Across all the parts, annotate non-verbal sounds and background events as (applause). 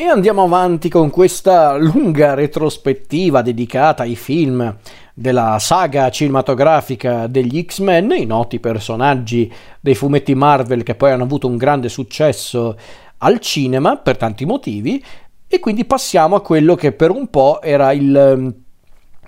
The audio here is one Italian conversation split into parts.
E andiamo avanti con questa lunga retrospettiva dedicata ai film della saga cinematografica degli X-Men, i noti personaggi dei fumetti Marvel che poi hanno avuto un grande successo al cinema per tanti motivi, e quindi passiamo a quello che per un po' era il ehm,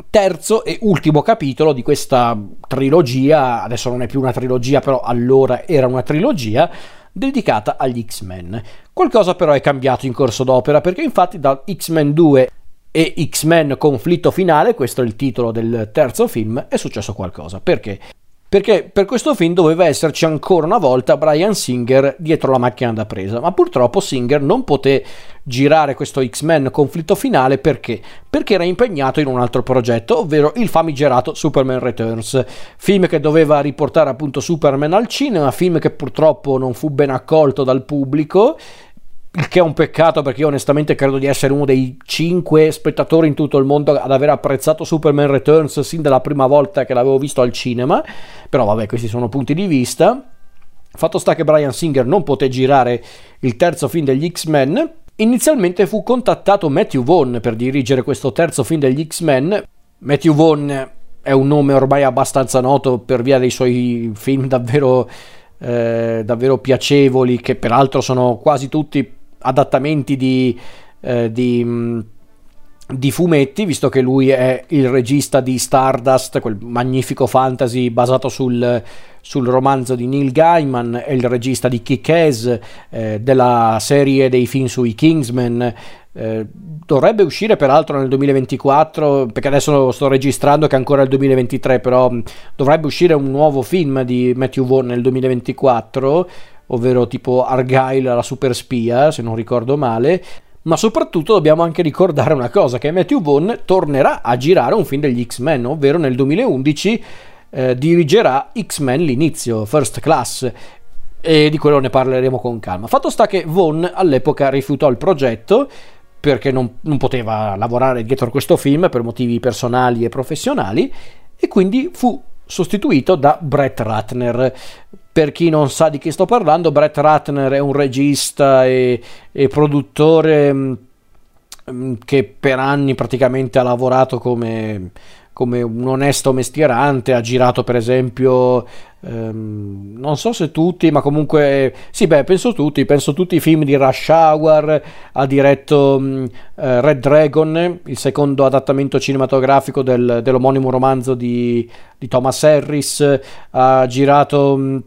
terzo e ultimo capitolo di questa trilogia, adesso non è più una trilogia, però allora era una trilogia dedicata agli X-Men. Qualcosa però è cambiato in corso d'opera perché infatti da X-Men 2 e X-Men Conflitto Finale, questo è il titolo del terzo film, è successo qualcosa. Perché? Perché per questo film doveva esserci ancora una volta Brian Singer dietro la macchina da presa, ma purtroppo Singer non poté girare questo X-Men conflitto finale perché? Perché era impegnato in un altro progetto, ovvero il famigerato Superman Returns, film che doveva riportare appunto Superman al cinema, film che purtroppo non fu ben accolto dal pubblico il che è un peccato perché io onestamente credo di essere uno dei cinque spettatori in tutto il mondo ad aver apprezzato Superman Returns sin dalla prima volta che l'avevo visto al cinema, però vabbè questi sono punti di vista. Fatto sta che Brian Singer non poté girare il terzo film degli X-Men, inizialmente fu contattato Matthew Vaughn per dirigere questo terzo film degli X-Men. Matthew Vaughn è un nome ormai abbastanza noto per via dei suoi film davvero, eh, davvero piacevoli, che peraltro sono quasi tutti adattamenti di, eh, di, mm, di, fumetti, visto che lui è il regista di Stardust, quel magnifico fantasy basato sul, sul romanzo di Neil Gaiman, è il regista di Kick-Ass, eh, della serie dei film sui Kingsman. Eh, dovrebbe uscire peraltro nel 2024 perché adesso sto registrando che è ancora il 2023 però mm, dovrebbe uscire un nuovo film di Matthew Vaughn nel 2024 ovvero tipo Argyle la super spia, se non ricordo male. Ma soprattutto dobbiamo anche ricordare una cosa, che Matthew Vaughn tornerà a girare un film degli X-Men, ovvero nel 2011 eh, dirigerà X-Men l'inizio, First Class, e di quello ne parleremo con calma. Fatto sta che Vaughn all'epoca rifiutò il progetto perché non, non poteva lavorare dietro questo film per motivi personali e professionali e quindi fu sostituito da Brett Ratner. Per chi non sa di chi sto parlando, Brett Ratner è un regista e, e produttore mh, mm, che per anni praticamente ha lavorato come, come un onesto mestierante, ha girato per esempio Um, non so se tutti, ma comunque sì, beh, penso tutti, penso tutti i film di Rush Hour, ha diretto um, uh, Red Dragon, il secondo adattamento cinematografico del, dell'omonimo romanzo di, di, Thomas Harris, ha girato um,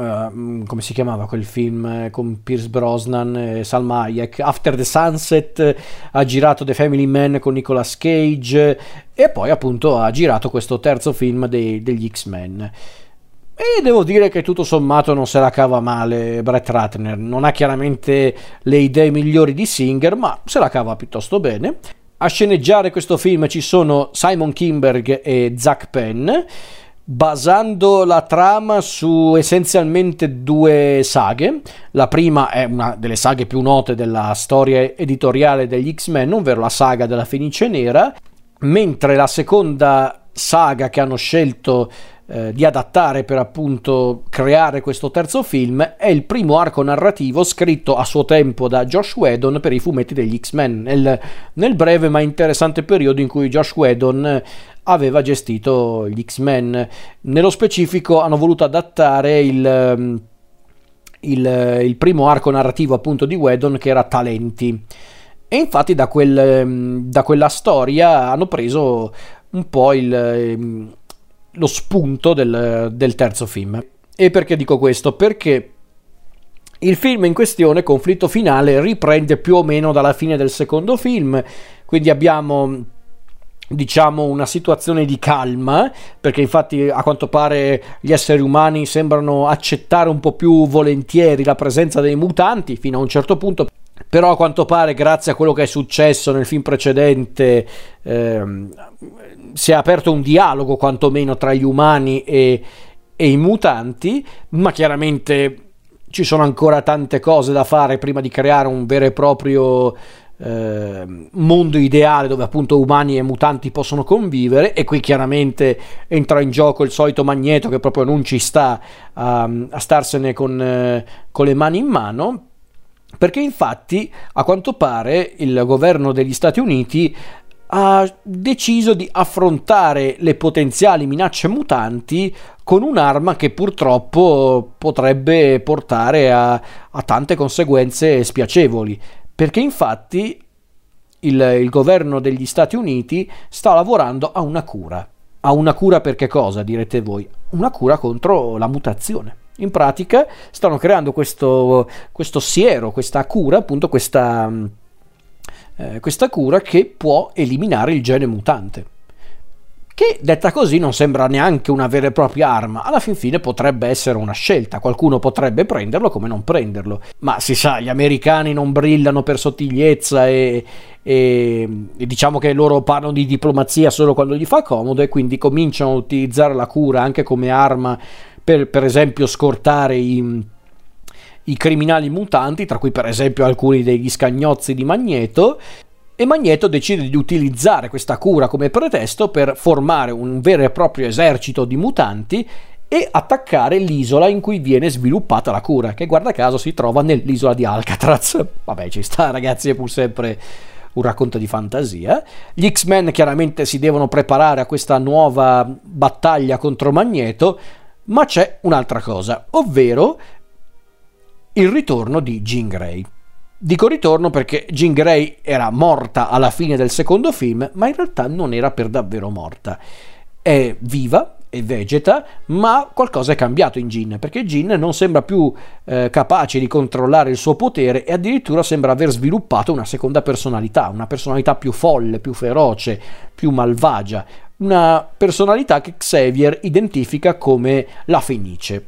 Uh, come si chiamava quel film eh, con Pierce Brosnan e Salma Hayek After the Sunset ha girato The Family Man con Nicolas Cage e poi appunto ha girato questo terzo film dei, degli X-Men e devo dire che tutto sommato non se la cava male Brett Ratner. Non ha chiaramente le idee migliori di Singer, ma se la cava piuttosto bene. A sceneggiare questo film ci sono Simon Kimberg e Zach Penn, basando la trama su essenzialmente due saghe. La prima è una delle saghe più note della storia editoriale degli X-Men, ovvero la saga della Fenice Nera, mentre la seconda saga che hanno scelto eh, di adattare per appunto creare questo terzo film è il primo arco narrativo scritto a suo tempo da Josh Whedon per i fumetti degli X-Men nel, nel breve ma interessante periodo in cui Josh Whedon aveva gestito gli X-Men nello specifico hanno voluto adattare il ehm, il, il, primo arco narrativo appunto di Whedon che era Talenti. E infatti da, quel, ehm, da quella storia hanno preso un po' il, ehm, lo spunto del, del terzo film. E perché dico questo? Perché il film in questione, Conflitto Finale, riprende più o meno dalla fine del secondo film, quindi abbiamo diciamo una situazione di calma perché infatti a quanto pare gli esseri umani sembrano accettare un po' più volentieri la presenza dei mutanti fino a un certo punto però a quanto pare grazie a quello che è successo nel film precedente ehm, si è aperto un dialogo quantomeno tra gli umani e, e i mutanti, ma chiaramente ci sono ancora tante cose da fare prima di creare un vero e proprio eh, mondo ideale dove appunto umani e mutanti possono convivere. E qui chiaramente entra in gioco il solito magneto che proprio non ci sta a, a starsene con, eh, con le mani in mano Perché infatti, a quanto pare, il governo degli Stati Uniti ha deciso di affrontare le potenziali minacce mutanti con un'arma che purtroppo potrebbe portare a, a tante conseguenze spiacevoli. Perché infatti il, il governo degli Stati Uniti sta lavorando a una cura. A una cura per che cosa, direte voi? Una cura contro la mutazione. In pratica stanno creando questo, questo siero, questa cura, appunto questa, eh, questa cura che può eliminare il gene mutante. Che detta così non sembra neanche una vera e propria arma, alla fin fine potrebbe essere una scelta, qualcuno potrebbe prenderlo come non prenderlo, ma si sa, gli americani non brillano per sottigliezza e, e, e diciamo che loro parlano di diplomazia solo quando gli fa comodo e quindi cominciano a utilizzare la cura anche come arma per, per esempio scortare i, i criminali mutanti, tra cui per esempio alcuni degli scagnozzi di Magneto, e Magneto decide di utilizzare questa cura come pretesto per formare un vero e proprio esercito di mutanti e attaccare l'isola in cui viene sviluppata la cura, che guarda caso si trova nell'isola di Alcatraz. (laughs) Vabbè, ci sta ragazzi, è pur sempre un racconto di fantasia. Gli X-Men chiaramente si devono preparare a questa nuova battaglia contro Magneto, ma c'è un'altra cosa, ovvero il ritorno di Jean Grey. Dico ritorno perché Jean Grey era morta alla fine del secondo film, ma in realtà non era per davvero morta. È viva, e vegeta, ma qualcosa è cambiato in Jin, perché Jin non sembra più eh, capace di controllare il suo potere e addirittura sembra aver sviluppato una seconda personalità, una personalità più folle, più feroce, più malvagia, una personalità che Xavier identifica come la Fenice.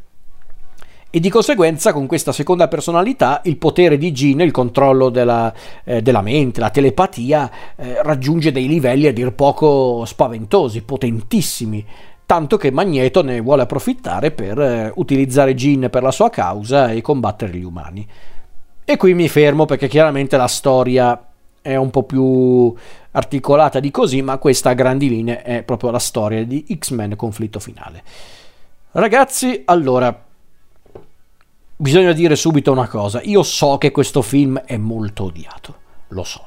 E di conseguenza con questa seconda personalità il potere di Jean, il controllo della, eh, della mente, la telepatia, eh, raggiunge dei livelli a dir poco spaventosi, potentissimi, tanto che Magneto ne vuole approfittare per eh, utilizzare Jean per la sua causa e combattere gli umani. E qui mi fermo perché chiaramente la storia è un po' più articolata di così, ma questa a grandi linee è proprio la storia di X-Men conflitto finale. Ragazzi, allora, bisogna dire subito una cosa, io so che questo film è molto odiato, lo so,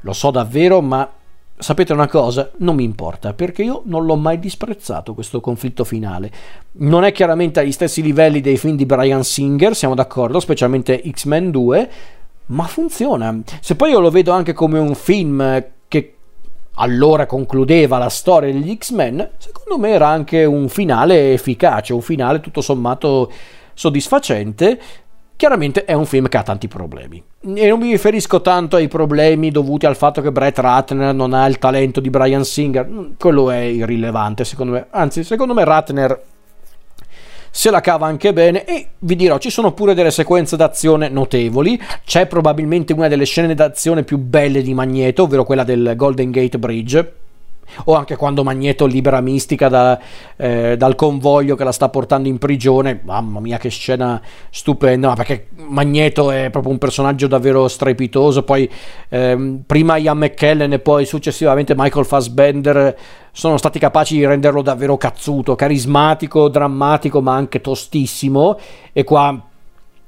lo so davvero, ma sapete una cosa? Non mi importa, perché io non l'ho mai disprezzato questo conflitto finale. Non è chiaramente agli stessi livelli dei film di Brian Singer, siamo d'accordo, specialmente X-Men 2, ma funziona. Se poi io lo vedo anche come un film che allora concludeva la storia degli X-Men, secondo me era anche un finale efficace, un finale tutto sommato soddisfacente. Chiaramente è un film che ha tanti problemi. E non mi riferisco tanto ai problemi dovuti al fatto che Brett Ratner non ha il talento di Brian Singer, quello è irrilevante secondo me. Anzi, secondo me Ratner se la cava anche bene e vi dirò ci sono pure delle sequenze d'azione notevoli. C'è probabilmente una delle scene d'azione più belle di Magneto ovvero quella del Golden Gate Bridge o anche quando Magneto libera Mistica da, eh, dal convoglio che la sta portando in prigione, mamma mia che scena stupenda, ma perché Magneto è proprio un personaggio davvero strepitoso, poi ehm, prima Ian McKellen e poi successivamente Michael Fassbender sono stati capaci di renderlo davvero cazzuto, carismatico, drammatico, ma anche tostissimo. E qua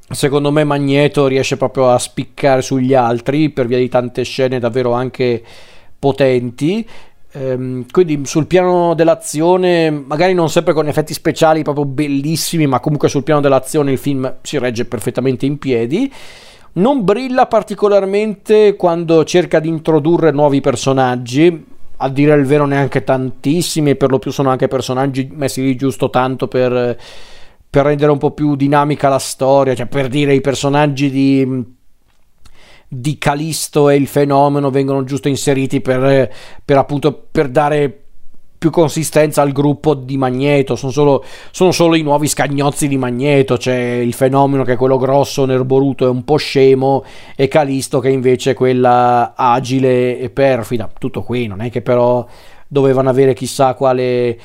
secondo me Magneto riesce proprio a spiccare sugli altri per via di tante scene davvero anche potenti Ehm, quindi sul piano dell'azione, magari non sempre con effetti speciali proprio bellissimi, ma comunque sul piano dell'azione il film si regge perfettamente in piedi. Non brilla particolarmente quando cerca di introdurre nuovi personaggi, a dire il vero neanche tantissimi, per lo più sono anche personaggi messi lì giusto tanto per, per rendere un po' più dinamica la storia, cioè per dire i personaggi di di Calisto e il fenomeno vengono giusto inseriti per, per appunto per dare più consistenza al gruppo di Magneto, sono solo, sono solo, i nuovi scagnozzi di Magneto, c'è il fenomeno che è quello grosso, nerboruto e un po' scemo, e Calisto che invece è quella agile e perfida. Tutto qui, non è che però dovevano avere chissà quale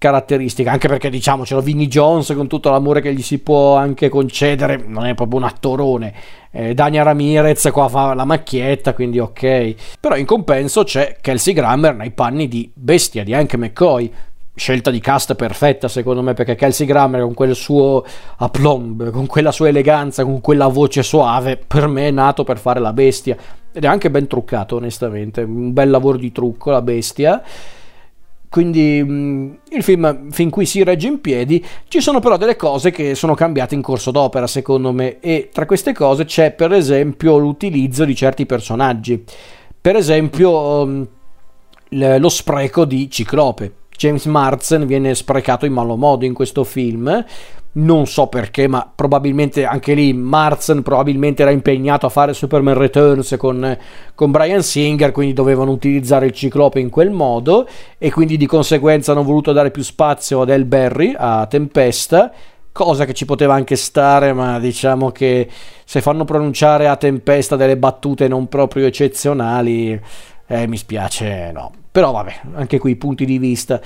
caratteristica, anche perché diciamocelo, Vinnie Jones con tutto l'amore che gli si può anche concedere, non è proprio un attorone. Eh, Dania Ramirez qua fa la macchietta, quindi ok. Però in compenso c'è Kelsey Grammer nei panni di bestia di anche McCoy. scelta di cast perfetta secondo me perché Kelsey Grammer con quel suo aplomb, con quella sua eleganza, con quella voce suave, per me è nato per fare la bestia ed è anche ben truccato onestamente, un bel lavoro di trucco la bestia. Quindi mm, il film fin qui si regge in piedi, ci sono però delle cose che sono cambiate in corso d'opera secondo me e tra queste cose c'è per esempio l'utilizzo di certi personaggi. Per esempio mm, lo spreco di Ciclope James Marsden viene sprecato in malo modo in questo film. Non so perché, ma probabilmente anche lì Marsden probabilmente era impegnato a fare Superman Returns con, con Brian Singer, quindi dovevano utilizzare il ciclope in quel modo e quindi di conseguenza hanno voluto dare più spazio ad El Berry, a Tempesta, cosa che ci poteva anche stare, ma diciamo che se fanno pronunciare a Tempesta delle battute non proprio eccezionali, eh, mi spiace, no. Però vabbè, anche qui punti di vista.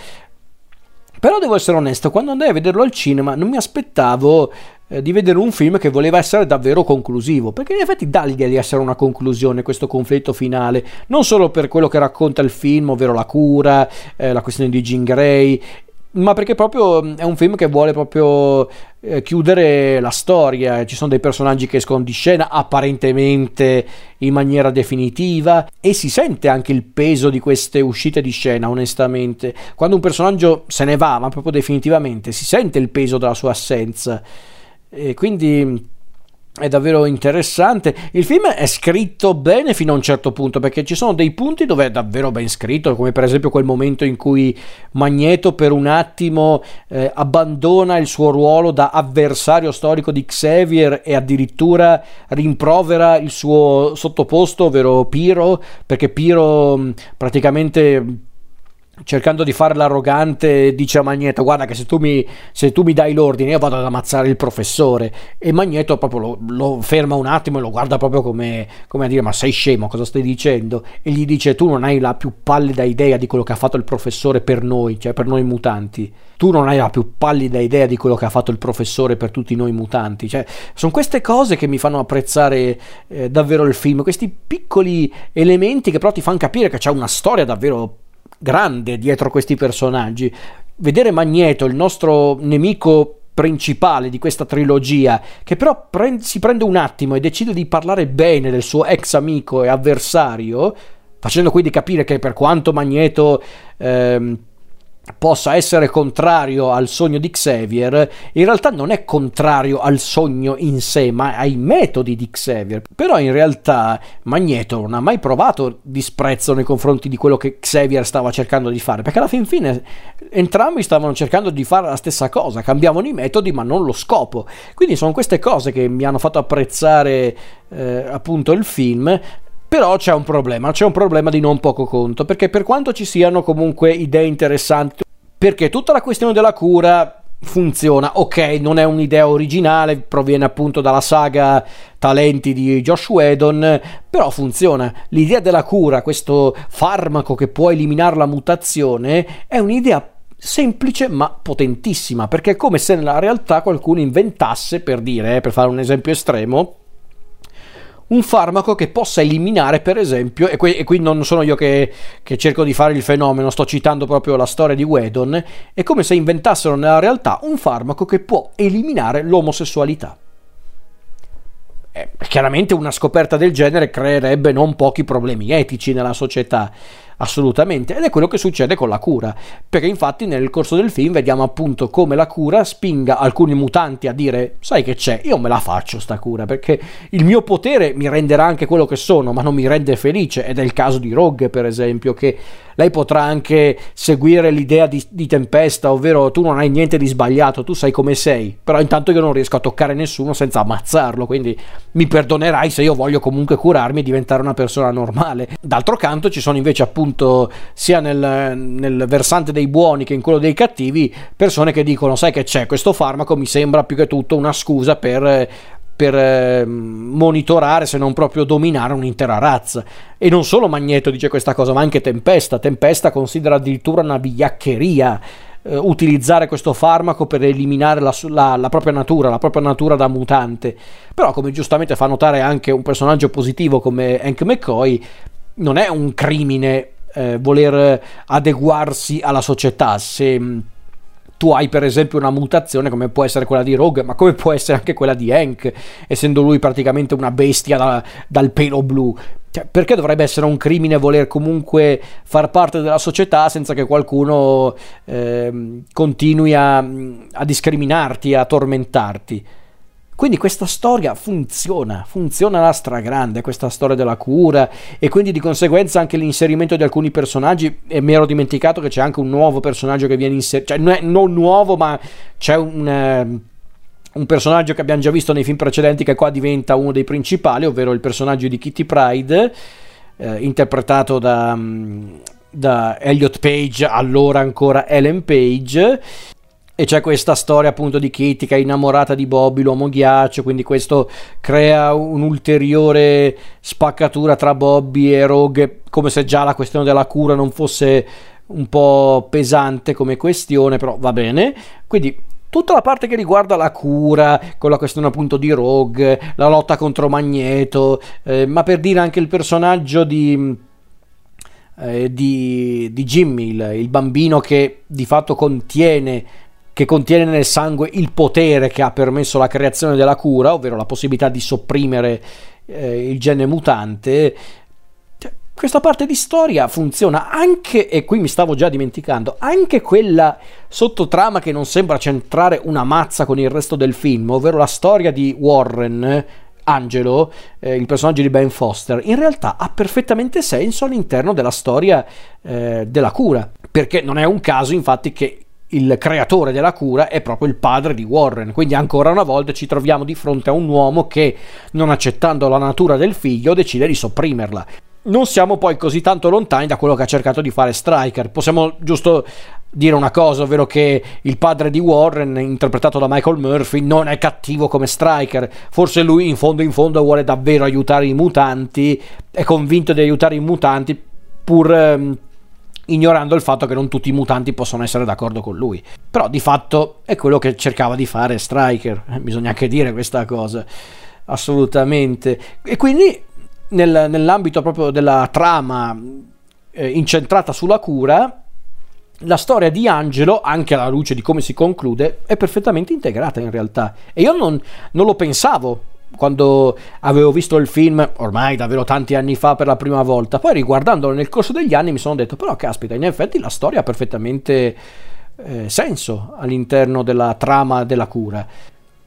Però devo essere onesto, quando andai a vederlo al cinema non mi aspettavo eh, di vedere un film che voleva essere davvero conclusivo, perché in effetti dà l'idea di essere una conclusione questo conflitto finale, non solo per quello che racconta il film, ovvero la cura, eh, la questione di Jean Grey, ma perché proprio mm, è un film che vuole proprio eh, chiudere la storia, ci sono dei personaggi che escono di scena apparentemente in maniera definitiva e si sente anche il peso di queste uscite di scena, onestamente. Quando un personaggio se ne va, ma proprio definitivamente, si sente il peso della sua assenza. E quindi è davvero interessante. Il film è scritto bene fino a un certo punto perché ci sono dei punti dove è davvero ben scritto, come per esempio quel momento in cui Magneto per un attimo eh, abbandona il suo ruolo da avversario storico di Xavier e addirittura rimprovera il suo sottoposto, ovvero Piro, perché Piro praticamente cercando di fare l'arrogante dice a Magneto guarda che se tu mi, se tu mi dai l'ordine io vado ad ammazzare il professore. E Magneto proprio lo, lo ferma un attimo e lo guarda proprio come, come, a dire ma sei scemo cosa stai dicendo? E gli dice tu non hai la più pallida idea di quello che ha fatto il professore per noi cioè per noi mutanti. Tu non hai la più pallida idea di quello che ha fatto il professore per tutti noi mutanti. Cioè sono queste cose che mi fanno apprezzare eh, davvero il film questi piccoli elementi che però ti fanno capire che c'è una storia davvero grande dietro questi personaggi. Vedere Magneto, il nostro nemico principale di questa trilogia, che però prend- si prende un attimo e decide di parlare bene del suo ex amico e avversario, facendo quindi capire che per quanto Magneto ehm, possa essere contrario al sogno di Xavier, in realtà non è contrario al sogno in sé, ma ai metodi di Xavier. Però in realtà Magneto non ha mai provato disprezzo nei confronti di quello che Xavier stava cercando di fare, perché alla fin fine entrambi stavano cercando di fare la stessa cosa, cambiavano i metodi ma non lo scopo. Quindi sono queste cose che mi hanno fatto apprezzare eh, appunto il film, però c'è un problema, c'è un problema di non poco conto, perché per quanto ci siano comunque idee interessanti, perché tutta la questione della cura funziona, ok, non è un'idea originale, proviene appunto dalla saga Talenti di Josh Whedon, però funziona. L'idea della cura, questo farmaco che può eliminare la mutazione, è un'idea semplice ma potentissima, perché è come se nella realtà qualcuno inventasse, per dire, eh, per fare un esempio estremo, un farmaco che possa eliminare, per esempio, e qui, e qui non sono io che, che, cerco di fare il fenomeno, sto citando proprio la storia di Wedon, è come se inventassero nella realtà un farmaco che può eliminare l'omosessualità. Eh, chiaramente una scoperta del genere creerebbe non pochi problemi etici nella società assolutamente, ed è quello che succede con la cura, perché infatti nel corso del film vediamo appunto come la cura spinga alcuni mutanti a dire sai che c'è, io me la faccio sta cura, perché il mio potere mi renderà anche quello che sono, ma non mi rende felice, ed è il caso di Rogue per esempio, che lei potrà anche seguire l'idea di, di tempesta, ovvero tu non hai niente di sbagliato, tu sai come sei, però intanto io non riesco a toccare nessuno senza ammazzarlo, quindi mi perdonerai se io voglio comunque curarmi e diventare una persona normale. D'altro canto ci sono invece appunto appunto sia nel, nel, versante dei buoni che in quello dei cattivi persone che dicono sai che c'è questo farmaco? Mi sembra più che tutto una scusa per per eh, monitorare se non proprio dominare un'intera razza. E non solo Magneto dice questa cosa ma anche Tempesta. Tempesta considera addirittura una vigliaccheria eh, utilizzare questo farmaco per eliminare la, la, la, propria natura, la propria natura da mutante. Però, come giustamente fa notare anche un personaggio positivo come Hank McCoy, non è un crimine eh, voler adeguarsi alla società, se mm, tu hai per esempio una mutazione come può essere quella di Rogue, ma come può essere anche quella di Hank, essendo lui praticamente una bestia da, dal pelo blu. Cioè, perché dovrebbe essere un crimine voler comunque far parte della società senza che qualcuno eh, continui a, a discriminarti, a tormentarti? Quindi questa storia funziona, funziona alla stragrande, questa storia della cura e quindi di conseguenza anche l'inserimento di alcuni personaggi e mi ero dimenticato che c'è anche un nuovo personaggio che viene inserito, cioè non, nuovo ma c'è un, uh, un, personaggio che abbiamo già visto nei film precedenti che qua diventa uno dei principali, ovvero il personaggio di Kitty Pride, uh, interpretato da... Um, da Elliot Page, allora ancora Ellen Page, e c'è questa storia appunto di Kitty che è innamorata di Bobby, l'uomo ghiaccio, quindi questo crea un'ulteriore spaccatura tra Bobby e Rogue, come se già la questione della cura non fosse un po' pesante come questione, però va bene. Quindi tutta la parte che riguarda la cura, con la questione appunto di Rogue, la lotta contro Magneto, eh, ma per dire anche il personaggio di... Eh, di, di Jimmy, il, il bambino che di fatto contiene che contiene nel sangue il potere che ha permesso la creazione della cura, ovvero la possibilità di sopprimere eh, il gene mutante. Cioè, questa parte di storia funziona anche, e qui mi stavo già dimenticando, anche quella sottotrama che non sembra centrare una mazza con il resto del film, ovvero la storia di Warren, Angelo, eh, il personaggio di Ben Foster, in realtà ha perfettamente senso all'interno della storia eh, della cura, perché non è un caso infatti che il creatore della cura è proprio il padre di Warren. Quindi ancora una volta ci troviamo di fronte a un uomo che, non accettando la natura del figlio, decide di sopprimerla. Non siamo poi così tanto lontani da quello che ha cercato di fare Striker. Possiamo giusto dire una cosa, ovvero che il padre di Warren, interpretato da Michael Murphy, non è cattivo come Striker. Forse lui in fondo in fondo vuole davvero aiutare i mutanti, è convinto di aiutare i mutanti pur ehm, ignorando il fatto che non tutti i mutanti possono essere d'accordo con lui. Però di fatto è quello che cercava di fare Striker, eh, bisogna anche dire questa cosa, assolutamente. E quindi nel, nell'ambito proprio della trama eh, incentrata sulla cura, la storia di Angelo, anche alla luce di come si conclude, è perfettamente integrata in realtà. E io non, non lo pensavo quando avevo visto il film ormai davvero tanti anni fa per la prima volta, poi riguardandolo nel corso degli anni mi sono detto però caspita, in effetti la storia ha perfettamente eh, senso all'interno della trama della cura.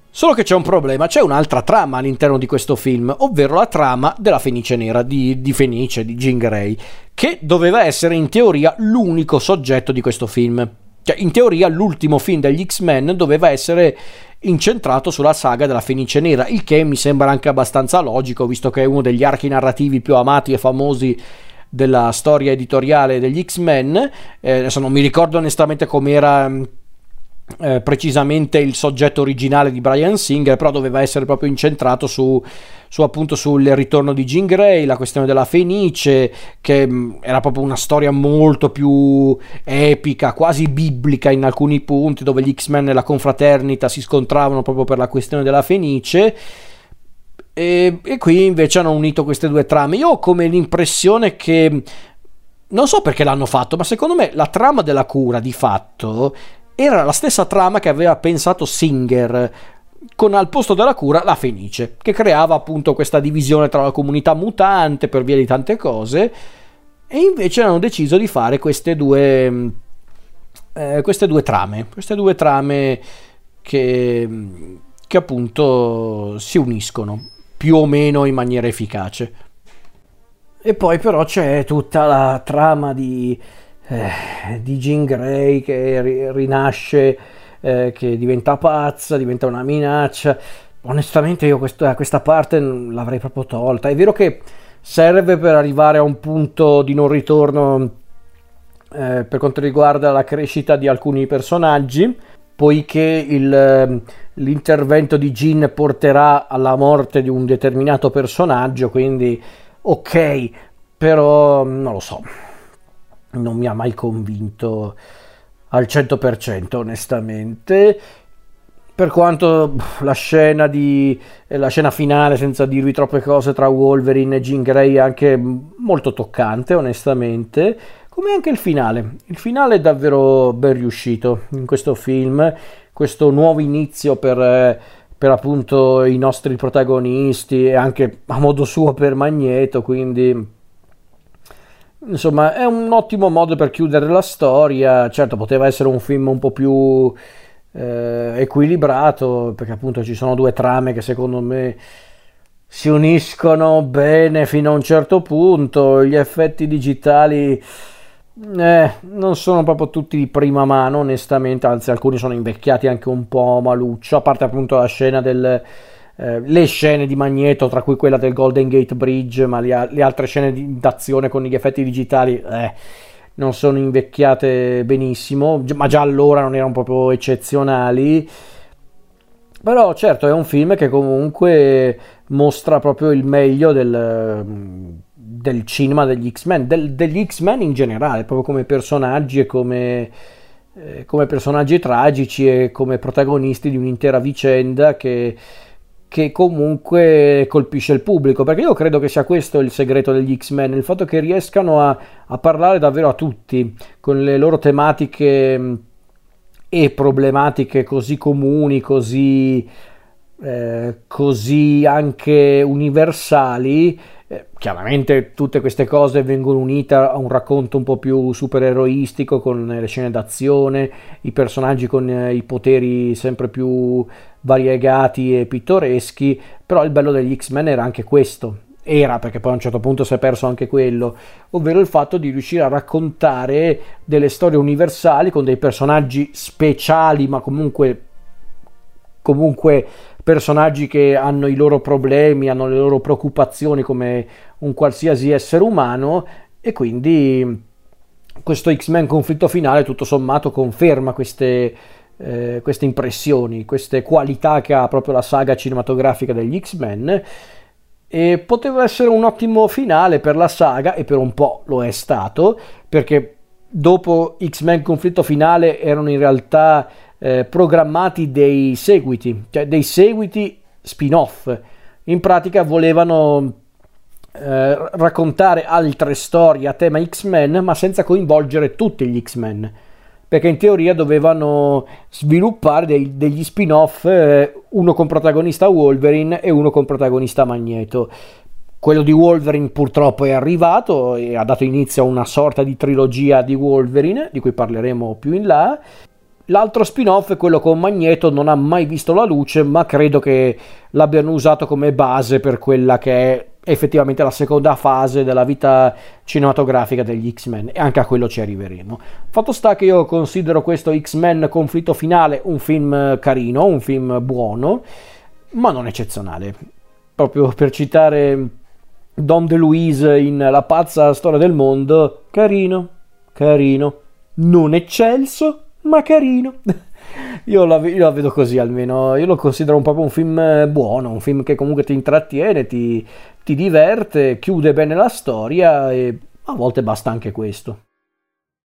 Solo che c'è un problema, c'è un'altra trama all'interno di questo film, ovvero la trama della Fenice Nera, di, di Fenice, di Jean Grey, che doveva essere in teoria l'unico soggetto di questo film. Cioè, in teoria l'ultimo film degli X-Men doveva essere incentrato sulla saga della Fenice Nera, il che mi sembra anche abbastanza logico, visto che è uno degli archi narrativi più amati e famosi della storia editoriale degli X-Men. Eh, adesso non mi ricordo onestamente com'era eh, precisamente il soggetto originale di Brian Singer, però doveva essere proprio incentrato su, su appunto sul ritorno di Jean Grey, la questione della Fenice, che mh, mm, era proprio una storia molto più epica, quasi biblica in alcuni punti, dove gli X-Men e la confraternita si scontravano proprio per la questione della Fenice. E, e qui invece hanno unito queste due trame. Io ho come l'impressione che non so perché l'hanno fatto, ma secondo me la trama della cura di fatto era la stessa trama che aveva pensato Singer con al posto della cura la Fenice, che creava appunto questa divisione tra la comunità mutante per via di tante cose, e invece hanno deciso di fare queste due, mm, eh, queste due trame, queste due trame che, che appunto si uniscono più o meno in maniera efficace. E poi però c'è tutta la trama di eh, di Jean Grey che ri- rinasce, eh, che diventa pazza, diventa una minaccia. Onestamente io questa, questa parte l'avrei proprio tolta. È vero che serve per arrivare a un punto di non ritorno eh, per quanto riguarda la crescita di alcuni personaggi, poiché il, l'intervento di Jean porterà alla morte di un determinato personaggio, quindi ok, però non lo so non mi ha mai convinto al 100% onestamente. Per quanto la scena, di, la scena finale, senza dirvi troppe cose, tra Wolverine e Jean Grey è anche molto toccante onestamente, come anche il finale. Il finale è davvero ben riuscito in questo film, questo nuovo inizio per, per appunto i nostri protagonisti e anche a modo suo per Magneto, quindi insomma è un ottimo modo per chiudere la storia, certo poteva essere un film un po' più eh, equilibrato perché appunto ci sono due trame che secondo me si uniscono bene fino a un certo punto, gli effetti digitali eh, non sono proprio tutti di prima mano, onestamente, anzi alcuni sono invecchiati anche un po' maluccio, a parte appunto la scena del... Eh, le scene di Magneto, tra cui quella del Golden Gate Bridge, ma le, le altre scene di, d'azione con gli effetti digitali eh, non sono invecchiate benissimo, ma già allora non erano proprio eccezionali. Però certo è un film che comunque mostra proprio il meglio del, del cinema degli X-Men, del, degli X-Men in generale, proprio come personaggi e come, eh, come personaggi tragici e come protagonisti di un'intera vicenda che, che comunque colpisce il pubblico, perché io credo che sia questo il segreto degli X-Men, il fatto che riescano a, a parlare davvero a tutti, con le loro tematiche e problematiche così comuni, così, eh, così anche universali. Eh, chiaramente tutte queste cose vengono unite a un racconto un po' più supereroistico con le scene d'azione, i personaggi con eh, i poteri sempre più variegati e pittoreschi, però il bello degli X-Men era anche questo, era perché poi a un certo punto si è perso anche quello, ovvero il fatto di riuscire a raccontare delle storie universali con dei personaggi speciali, ma comunque, comunque personaggi che hanno i loro problemi, hanno le loro preoccupazioni come un qualsiasi essere umano e quindi questo X-Men conflitto finale tutto sommato conferma queste, eh, queste impressioni, queste qualità che ha proprio la saga cinematografica degli X-Men. E poteva essere un ottimo finale per la saga e per un po' lo è stato perché dopo X-Men conflitto finale erano in realtà eh, programmati dei seguiti, cioè dei seguiti spin-off. In pratica volevano eh, raccontare altre storie a tema X-Men ma senza coinvolgere tutti gli X-Men perché in teoria dovevano sviluppare dei, degli spin-off, eh, uno con protagonista Wolverine e uno con protagonista Magneto. Quello di Wolverine purtroppo è arrivato e ha dato inizio a una sorta di trilogia di Wolverine, di cui parleremo più in là. L'altro spin-off, quello con Magneto, non ha mai visto la luce, ma credo che l'abbiano usato come base per quella che è effettivamente la seconda fase della vita cinematografica degli X-Men e anche a quello ci arriveremo. Fatto sta che io considero questo X-Men conflitto finale un film carino, un film buono, ma non eccezionale. Proprio per citare Don DeLuise in La pazza storia del mondo, carino, carino, non eccelso, ma carino. Io la, io la, vedo così almeno, io lo considero un proprio un film buono, un film che comunque ti intrattiene, ti, ti diverte, chiude bene la storia e a volte basta anche questo.